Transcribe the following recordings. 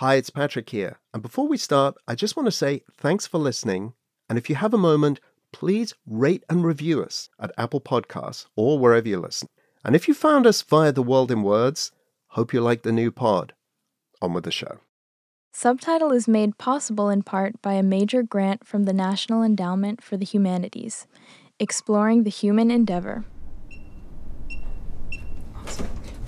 Hi, it's Patrick here. And before we start, I just want to say thanks for listening. And if you have a moment, please rate and review us at Apple Podcasts or wherever you listen. And if you found us via The World in Words, hope you like the new pod. On with the show. Subtitle is made possible in part by a major grant from the National Endowment for the Humanities, exploring the human endeavor.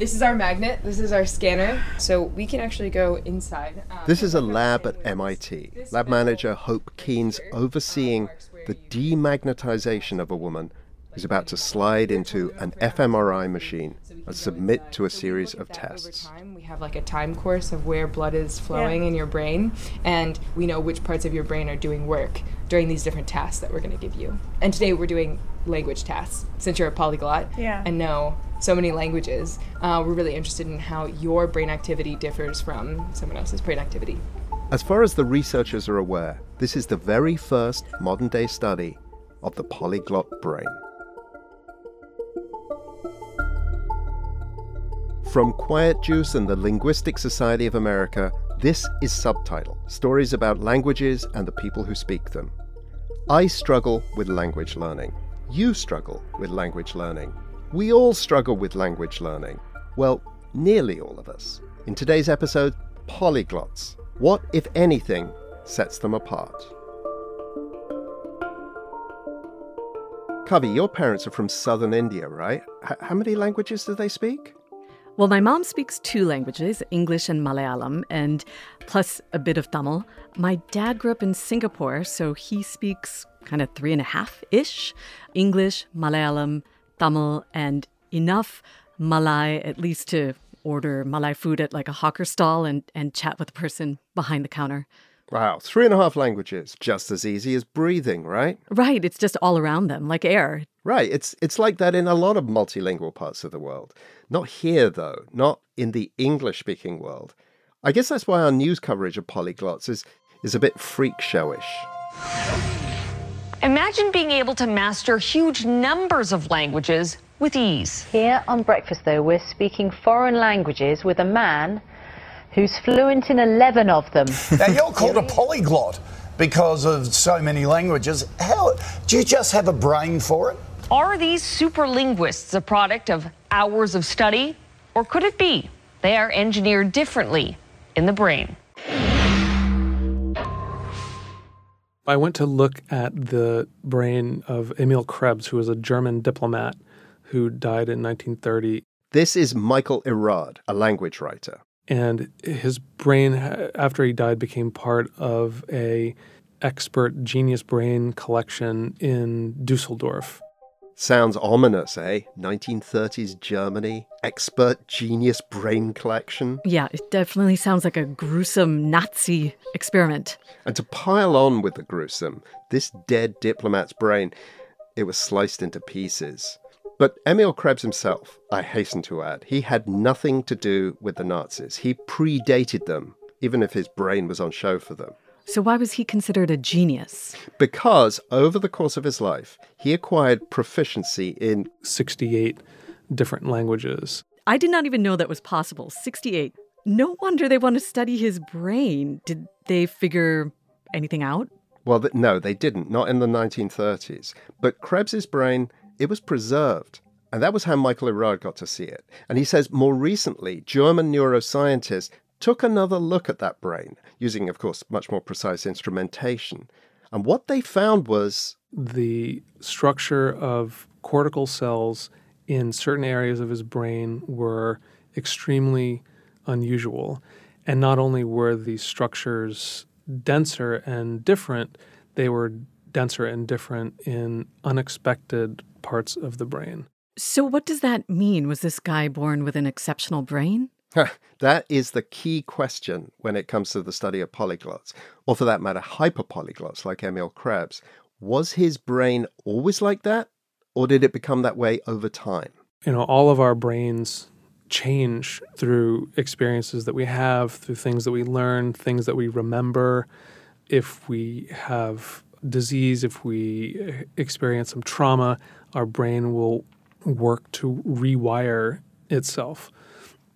This is our magnet. This is our scanner. So we can actually go inside. Um, This is a lab at MIT. Lab manager Hope Kean's overseeing the demagnetization of a woman who's about to slide into an fMRI machine and submit to a series of tests. Time, we have like a time course of where blood is flowing in your brain, and we know which parts of your brain are doing work during these different tasks that we're going to give you. And today we're doing language tasks. Since you're a polyglot Yeah. and know so many languages, uh, we're really interested in how your brain activity differs from someone else's brain activity. As far as the researchers are aware, this is the very first modern day study of the polyglot brain. From Quiet Juice and the Linguistic Society of America, this is Subtitle Stories about languages and the people who speak them. I struggle with language learning. You struggle with language learning. We all struggle with language learning. Well, nearly all of us. In today's episode, polyglots. What, if anything, sets them apart? Kavi, your parents are from southern India, right? H- how many languages do they speak? Well, my mom speaks two languages, English and Malayalam, and plus a bit of Tamil. My dad grew up in Singapore, so he speaks kind of three and a half ish English, Malayalam, Tamil, and enough Malay, at least to order Malay food at like a hawker stall and, and chat with the person behind the counter. Wow, three and a half languages, just as easy as breathing, right? Right, it's just all around them, like air. Right, it's it's like that in a lot of multilingual parts of the world. Not here though, not in the English-speaking world. I guess that's why our news coverage of polyglots is is a bit freak showish. Imagine being able to master huge numbers of languages with ease. Here on Breakfast, though, we're speaking foreign languages with a man who's fluent in 11 of them. Now you're called a polyglot because of so many languages. How do you just have a brain for it? Are these super linguists a product of hours of study? Or could it be they are engineered differently in the brain? I went to look at the brain of Emil Krebs, who was a German diplomat who died in 1930. This is Michael Erard, a language writer. And his brain, after he died, became part of a expert genius brain collection in Dusseldorf. Sounds ominous, eh? 1930s Germany, expert genius brain collection. Yeah, it definitely sounds like a gruesome Nazi experiment. And to pile on with the gruesome, this dead diplomat's brain, it was sliced into pieces. But Emil Krebs himself, I hasten to add, he had nothing to do with the Nazis. He predated them, even if his brain was on show for them. So, why was he considered a genius? Because over the course of his life, he acquired proficiency in 68 different languages. I did not even know that was possible. 68. No wonder they want to study his brain. Did they figure anything out? Well, th- no, they didn't, not in the 1930s. But Krebs's brain, it was preserved. And that was how Michael Erard got to see it. And he says more recently, German neuroscientists took another look at that brain, using, of course, much more precise instrumentation. And what they found was The structure of cortical cells in certain areas of his brain were extremely unusual. And not only were the structures denser and different, they were denser and different in unexpected parts of the brain. So, what does that mean? Was this guy born with an exceptional brain? That is the key question when it comes to the study of polyglots, or for that matter, hyperpolyglots like Emil Krebs. Was his brain always like that, or did it become that way over time? You know, all of our brains change through experiences that we have, through things that we learn, things that we remember. If we have disease, if we eh, experience some trauma, our brain will work to rewire itself.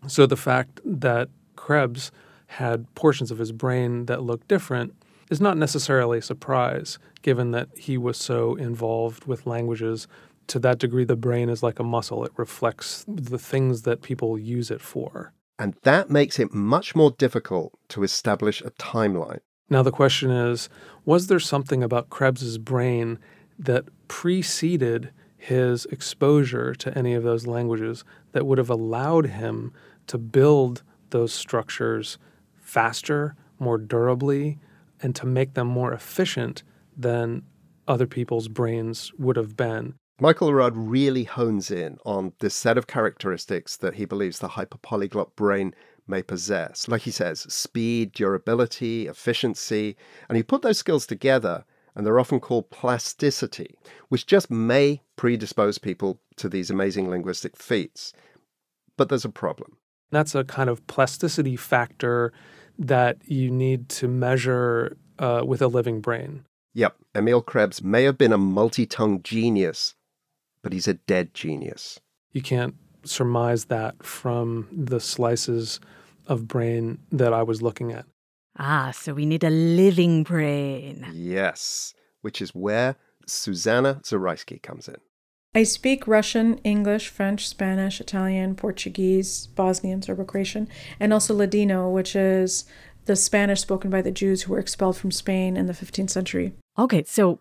So the fact that Krebs had portions of his brain that looked different is not necessarily a surprise, given that he was so involved with languages. To that degree, the brain is like a muscle, it reflects the things that people use it for. And that makes it much more difficult to establish a timeline. Now, the question is was there something about Krebs's brain that preceded his exposure to any of those languages that would have allowed him to build those structures faster, more durably, and to make them more efficient than other people's brains would have been. Michael Erard really hones in on this set of characteristics that he believes the hyperpolyglot brain may possess. Like he says, speed, durability, efficiency. And you put those skills together, and they're often called plasticity, which just may predispose people to these amazing linguistic feats. But there's a problem. That's a kind of plasticity factor that you need to measure uh, with a living brain. Yep, Emil Krebs may have been a multi tongued genius, but he's a dead genius. You can't surmise that from the slices of brain that I was looking at. Ah, so we need a living brain. Yes, which is where Susanna Zaraysky comes in. I speak Russian, English, French, Spanish, Italian, Portuguese, Bosnian, Serbo-Croatian, and also Ladino, which is the Spanish spoken by the Jews who were expelled from Spain in the 15th century. Okay, so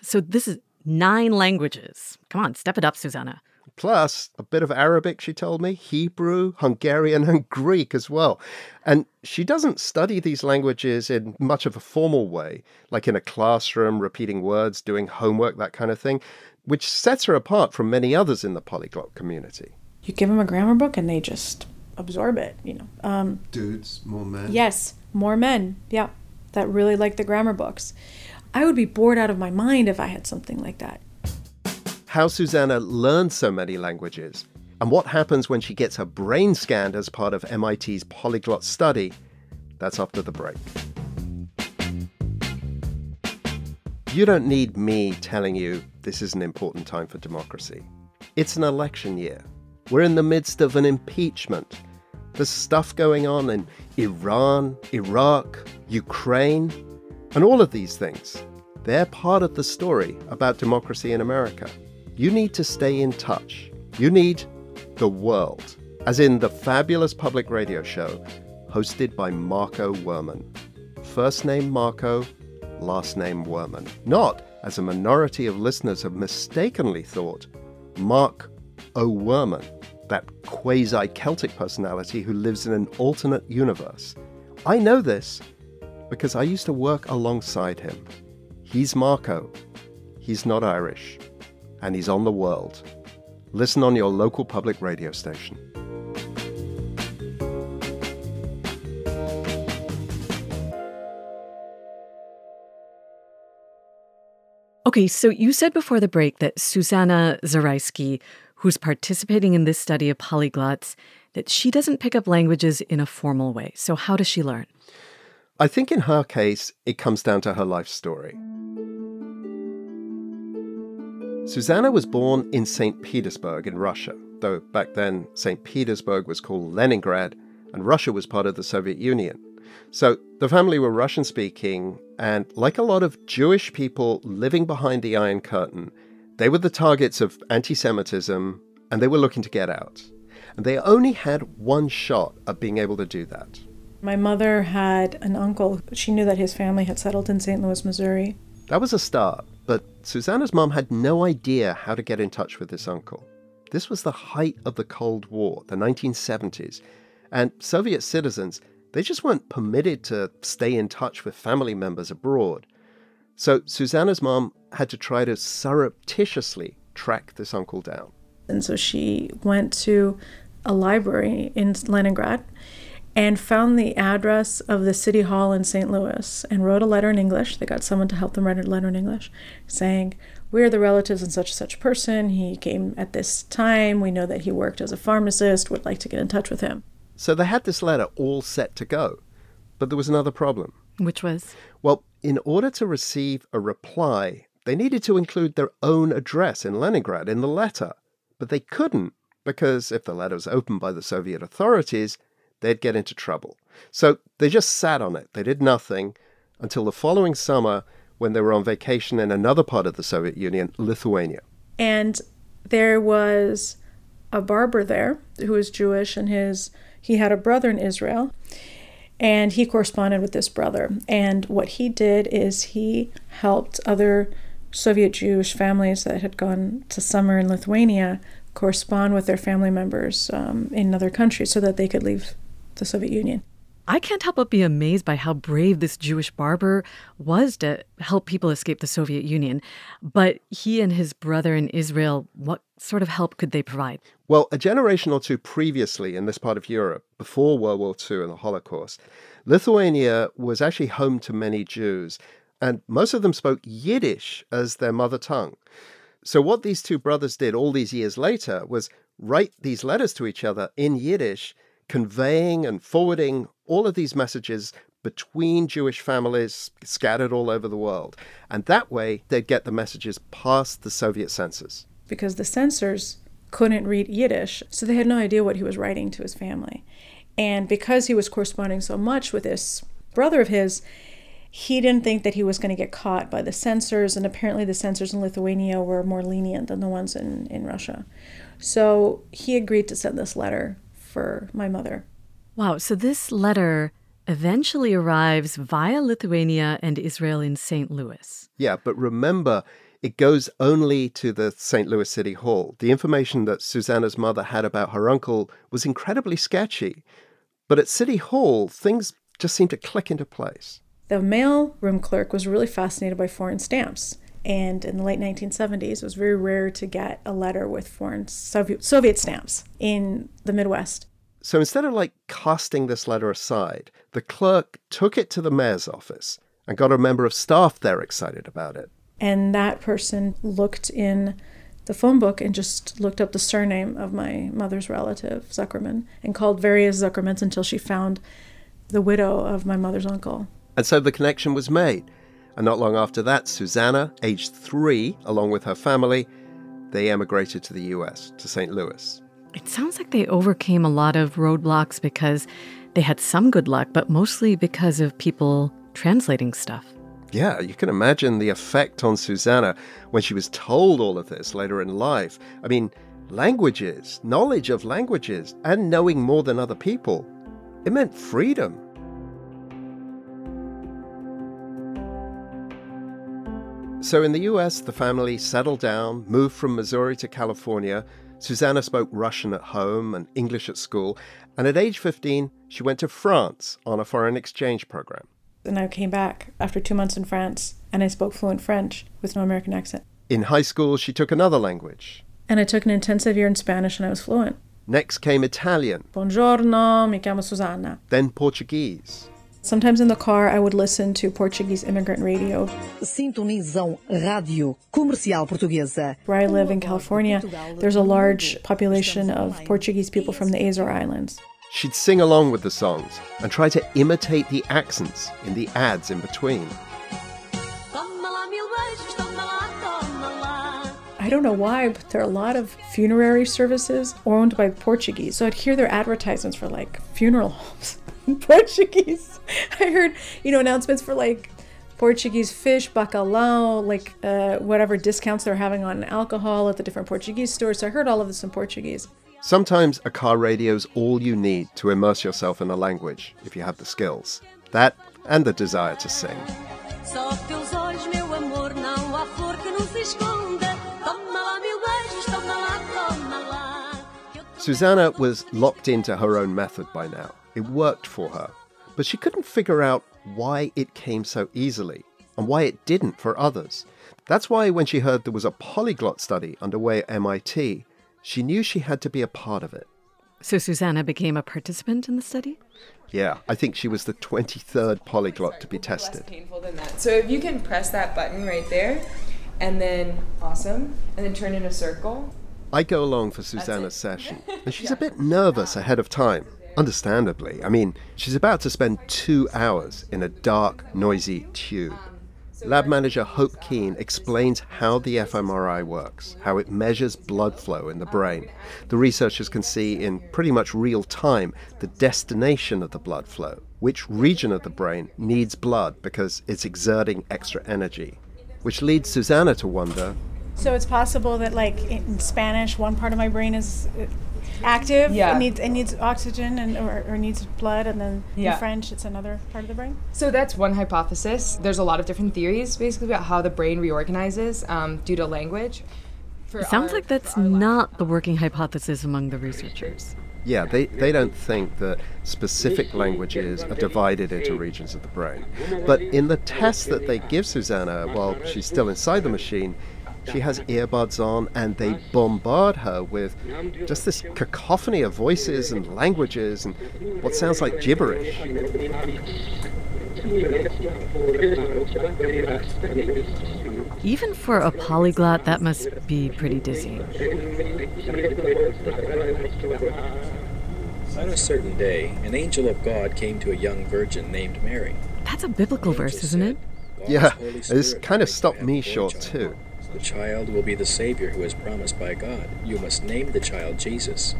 so this is nine languages. Come on, step it up, Susanna. Plus a bit of Arabic, she told me, Hebrew, Hungarian, and Greek as well. And she doesn't study these languages in much of a formal way, like in a classroom, repeating words, doing homework, that kind of thing which sets her apart from many others in the polyglot community. You give them a grammar book and they just absorb it, you know. Um, Dudes, more men. Yes, more men. Yeah, that really like the grammar books. I would be bored out of my mind if I had something like that. How Susanna learned so many languages, and what happens when she gets her brain scanned as part of MIT's polyglot study, that's after the break. You don't need me telling you this is an important time for democracy. It's an election year. We're in the midst of an impeachment. There's stuff going on in Iran, Iraq, Ukraine, and all of these things. They're part of the story about democracy in America. You need to stay in touch. You need the world, as in the fabulous public radio show hosted by Marco Werman. First name Marco, last name Werman. Not, as a minority of listeners have mistakenly thought, Mark O'Werman, that quasi Celtic personality who lives in an alternate universe. I know this because I used to work alongside him. He's Marco. He's not Irish. And he's on the world. Listen on your local public radio station. Okay, so you said before the break that Susanna Zaraysky, who's participating in this study of polyglots, that she doesn't pick up languages in a formal way. So how does she learn? I think in her case, it comes down to her life story. Susanna was born in St. Petersburg in Russia, though back then St. Petersburg was called Leningrad and Russia was part of the Soviet Union. So the family were Russian speaking, and like a lot of Jewish people living behind the Iron Curtain, they were the targets of anti Semitism and they were looking to get out. And they only had one shot at being able to do that. My mother had an uncle. She knew that his family had settled in St. Louis, Missouri. That was a start, but Susanna's mom had no idea how to get in touch with this uncle. This was the height of the Cold War, the 1970s, and Soviet citizens they just weren't permitted to stay in touch with family members abroad. So Susanna's mom had to try to surreptitiously track this uncle down. And so she went to a library in Leningrad and found the address of the city hall in St. Louis and wrote a letter in English. They got someone to help them write a letter in English saying, We're the relatives of such and such person. He came at this time. We know that he worked as a pharmacist, would like to get in touch with him. So they had this letter all set to go. But there was another problem. Which was? Well, in order to receive a reply, they needed to include their own address in Leningrad in the letter. But they couldn't, because if the letter was opened by the Soviet authorities, they'd get into trouble. So they just sat on it. They did nothing until the following summer when they were on vacation in another part of the Soviet Union, Lithuania. And there was a barber there who was Jewish, and his he had a brother in Israel, and he corresponded with this brother. And what he did is he helped other Soviet Jewish families that had gone to summer in Lithuania correspond with their family members um, in other countries so that they could leave the Soviet Union. I can't help but be amazed by how brave this Jewish barber was to help people escape the Soviet Union. But he and his brother in Israel, what sort of help could they provide? Well, a generation or two previously in this part of Europe, before World War II and the Holocaust, Lithuania was actually home to many Jews, and most of them spoke Yiddish as their mother tongue. So, what these two brothers did all these years later was write these letters to each other in Yiddish, conveying and forwarding all of these messages between Jewish families scattered all over the world. And that way, they'd get the messages past the Soviet censors. Because the censors couldn't read Yiddish, so they had no idea what he was writing to his family. And because he was corresponding so much with this brother of his, he didn't think that he was going to get caught by the censors, and apparently the censors in Lithuania were more lenient than the ones in, in Russia. So he agreed to send this letter for my mother. Wow. So this letter eventually arrives via Lithuania and Israel in St. Louis. Yeah, but remember, it goes only to the St. Louis City Hall. The information that Susanna's mother had about her uncle was incredibly sketchy. But at City Hall, things just seemed to click into place. The mail room clerk was really fascinated by foreign stamps. And in the late 1970s, it was very rare to get a letter with foreign Soviet, Soviet stamps in the Midwest. So instead of like casting this letter aside, the clerk took it to the mayor's office and got a member of staff there excited about it. And that person looked in the phone book and just looked up the surname of my mother's relative, Zuckerman, and called various Zuckermans until she found the widow of my mother's uncle. And so the connection was made. And not long after that, Susanna, aged three, along with her family, they emigrated to the US, to St. Louis. It sounds like they overcame a lot of roadblocks because they had some good luck, but mostly because of people translating stuff. Yeah, you can imagine the effect on Susanna when she was told all of this later in life. I mean, languages, knowledge of languages, and knowing more than other people, it meant freedom. So in the US, the family settled down, moved from Missouri to California, Susanna spoke Russian at home and English at school, and at age 15, she went to France on a foreign exchange program. And I came back after two months in France, and I spoke fluent French with no American accent. In high school, she took another language. And I took an intensive year in Spanish, and I was fluent. Next came Italian. Buongiorno, mi chiamo Susanna. Then Portuguese. Sometimes in the car, I would listen to Portuguese immigrant radio. Sintonizam Rádio Comercial Portuguesa. Where I live in California, there's a large population of Portuguese people from the Azore Islands. She'd sing along with the songs and try to imitate the accents in the ads in between. I don't know why, but there are a lot of funerary services owned by Portuguese. So I'd hear their advertisements for like funeral homes in Portuguese. I heard, you know, announcements for like Portuguese fish, bacalhau, like uh, whatever discounts they're having on alcohol at the different Portuguese stores. So I heard all of this in Portuguese. Sometimes a car radio is all you need to immerse yourself in a language if you have the skills. That and the desire to sing. Susanna was locked into her own method by now. It worked for her. But she couldn't figure out why it came so easily and why it didn't for others. That's why when she heard there was a polyglot study underway at MIT, she knew she had to be a part of it. So Susanna became a participant in the study? Yeah, I think she was the 23rd polyglot to be tested. Less painful than that. So if you can press that button right there, and then awesome, and then turn in a circle. I go along for Susanna's session, and she's a bit nervous ahead of time. Understandably. I mean, she's about to spend two hours in a dark, noisy tube. Lab manager Hope Kean explains how the fMRI works, how it measures blood flow in the brain. The researchers can see in pretty much real time the destination of the blood flow, which region of the brain needs blood because it's exerting extra energy, which leads Susanna to wonder So it's possible that, like in Spanish, one part of my brain is active. Yeah. It needs it needs oxygen and or, or needs blood, and then Yeah. in French, it's another part of the brain. So that's one hypothesis. There's a lot of different theories basically about how the brain reorganizes um, due to language. For It sounds our- like that's for lab- not the working hypothesis among the researchers. Yeah, they, they don't think that specific languages are divided into regions of the brain. But in the test that they give Susanna while she's still inside the machine, she has earbuds on and they bombard her with just this cacophony of voices and languages and what sounds like gibberish. Even for a polyglot, that must be pretty dizzying. On a certain day, an angel of God came to a young virgin named Mary. That's a biblical verse, isn't it? Yeah, Holy this kind of stopped me short too. The child will be the Savior who is promised by God. You must name the child Jesus.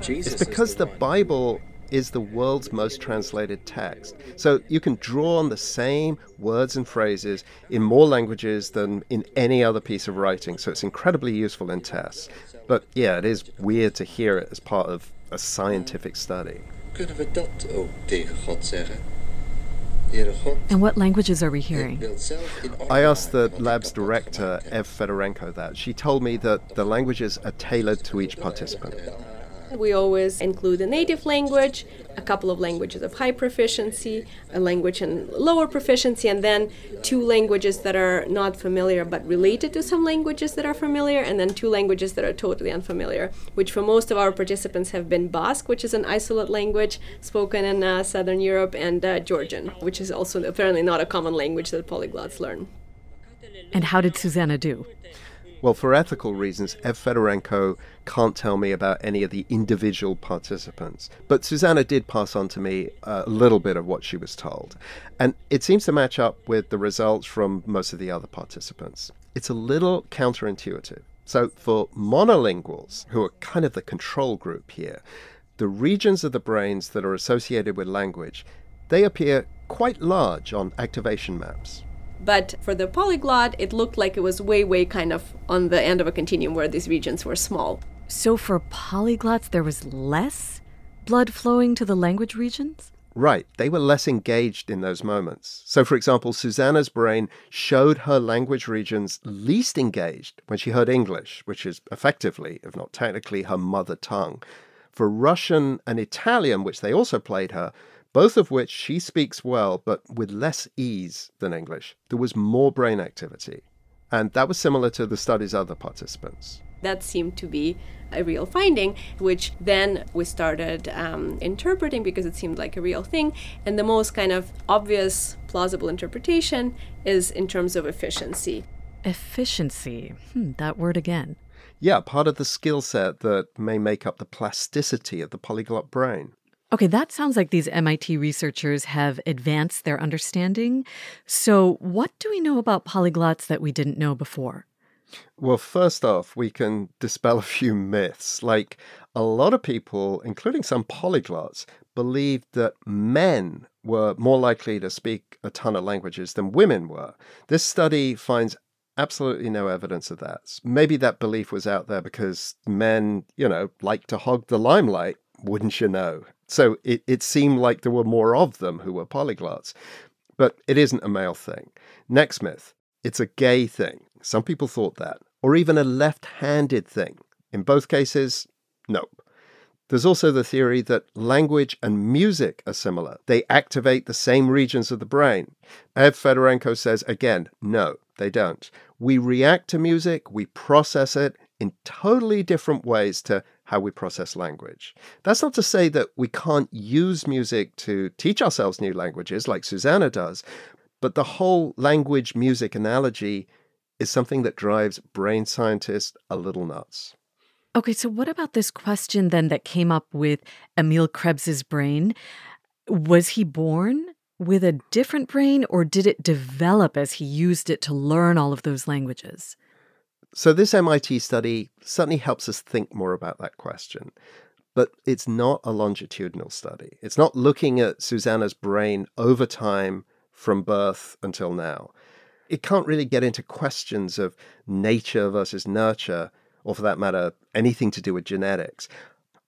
Jesus It's because is the one Bible is the world's most translated text. So you can draw on the same words and phrases in more languages than in any other piece of writing. So it's incredibly useful in tests. But yeah, it is weird to hear it as part of a scientific study. Kunnen we dat ook tegen God zeggen? Heere God, And what languages are we hearing? wil zelf in orde I asked the maken wat ik lab's director. Ev Fedorenko, that. She told me that the languages are tailored to each participant. We always include a native language, a couple of languages of high proficiency, a language in lower proficiency, and then two languages that are not familiar but related to some languages that are familiar, and then two languages that are totally unfamiliar, which for most of our participants have been Basque, which is an isolate language spoken in uh, Southern Europe, and uh, Georgian, which is also apparently not a common language that polyglots learn. And how did Susanna do? Well, for ethical reasons, Ev Fedorenko can't tell me about any of the individual participants. But Susanna did pass on to me a little bit of what she was told. And it seems to match up with the results from most of the other participants. It's a little counterintuitive. So, for monolinguals, who are kind of the control group here, the regions of the brains that are associated with language, they appear quite large on activation maps. But for the polyglot, it looked like it was way, way kind of on the end of a continuum where these regions were small. So for polyglots, there was less blood flowing to the language regions? Right, they were less engaged in those moments. So, for example, Susanna's brain showed her language regions least engaged when she heard English, which is effectively, if not technically, her mother tongue. For Russian and Italian, which they also played her, both of which she speaks well, but with less ease than English, there was more brain activity. And that was similar to the study's other participants. That seemed to be a real finding, which then we started um, interpreting because it seemed like a real thing. And the most kind of obvious, plausible interpretation is in terms of efficiency. Efficiency. Hmm, that word again. Yeah, part of the skill set that may make up the plasticity of the polyglot brain. Okay, that sounds like these MIT researchers have advanced their understanding. So, what do we know about polyglots that we didn't know before? Well, first off, we can dispel a few myths. Like a lot of people, including some polyglots, believed that men were more likely to speak a ton of languages than women were. This study finds absolutely no evidence of that. Maybe that belief was out there because men, you know, like to hog the limelight, wouldn't you know? So it, it seemed like there were more of them who were polyglots. But it isn't a male thing. Next myth it's a gay thing. Some people thought that. Or even a left handed thing. In both cases, nope. There's also the theory that language and music are similar. They activate the same regions of the brain. Ev Fedorenko says again, no, they don't. We react to music, we process it in totally different ways to how we process language. That's not to say that we can't use music to teach ourselves new languages like Susanna does, but the whole language music analogy is something that drives brain scientists a little nuts. Okay, so what about this question then that came up with Emil Krebs's brain? Was he born with a different brain, or did it develop as he used it to learn all of those languages? So, this MIT study certainly helps us think more about that question. But it's not a longitudinal study. It's not looking at Susanna's brain over time from birth until now. It can't really get into questions of nature versus nurture, or for that matter, anything to do with genetics.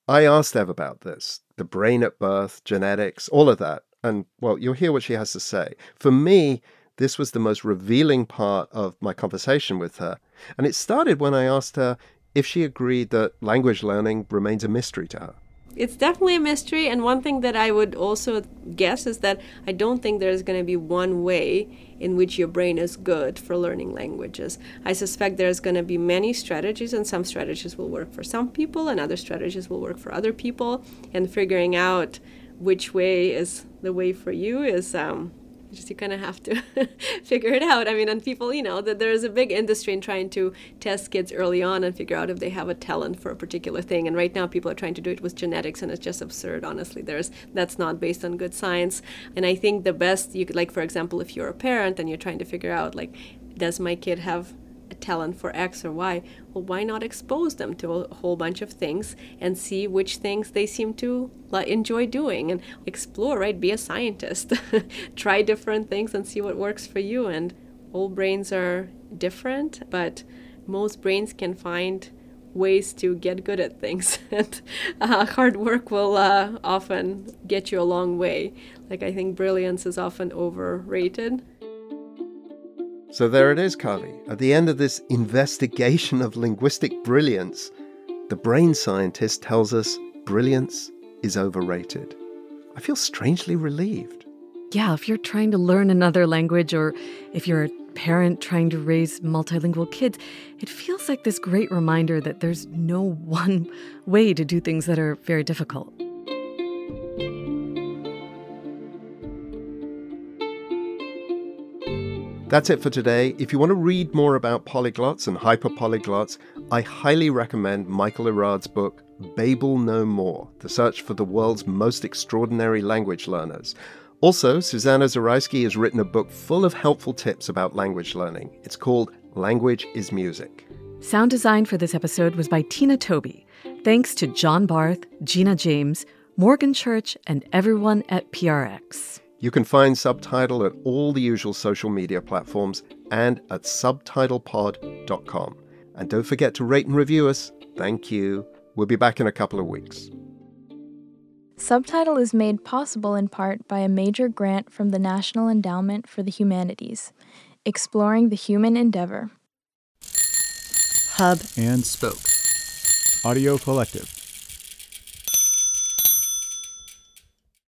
I asked Ev about this the brain at birth, genetics, all of that. And well, you'll hear what she has to say. For me, this was the most revealing part of my conversation with her. And it started when I asked her if she agreed that language learning remains a mystery to her. It's definitely a mystery, and one thing that I would also guess is that I don't think there's going to be one way in which your brain is good for learning languages. I suspect there's going to be many strategies, and some strategies will work for some people, and other strategies will work for other people. And figuring out which way is the way for you is um, just you kind of have to figure it out. I mean, and people, you know, that there is a big industry in trying to test kids early on and figure out if they have a talent for a particular thing. And right now, people are trying to do it with genetics, and it's just absurd. Honestly, there's that's not based on good science. And I think the best you could, like, for example, if you're a parent and you're trying to figure out, like, does my kid have a talent for X or Y, well, why not expose them to a whole bunch of things and see which things they seem to enjoy doing and explore, right? Be a scientist, try different things and see what works for you. And all brains are different, but most brains can find ways to get good at things and uh, hard work will uh, often get you a long way like i think brilliance is often overrated so there it is, Carly. At the end of this investigation of linguistic brilliance, the brain scientist tells us brilliance is overrated. I feel strangely relieved. Yeah, if you're trying to learn another language or if you're a parent trying to raise multilingual kids, it feels like this great reminder that there's no one way to do things that are very difficult. That's it for today. If you want to read more about polyglots and hyperpolyglots, I highly recommend Michael Erard's book, Babel No More The Search for the World's Most Extraordinary Language Learners. Also, Susanna Zaraysky has written a book full of helpful tips about language learning. It's called Language is Music. Sound design for this episode was by Tina Toby. Thanks to John Barth, Gina James, Morgan Church, and everyone at PRX. You can find Subtitle at all the usual social media platforms and at subtitlepod.com. And don't forget to rate and review us. Thank you. We'll be back in a couple of weeks. Subtitle is made possible in part by a major grant from the National Endowment for the Humanities, exploring the human endeavor. Hub and Spoke. Audio Collective.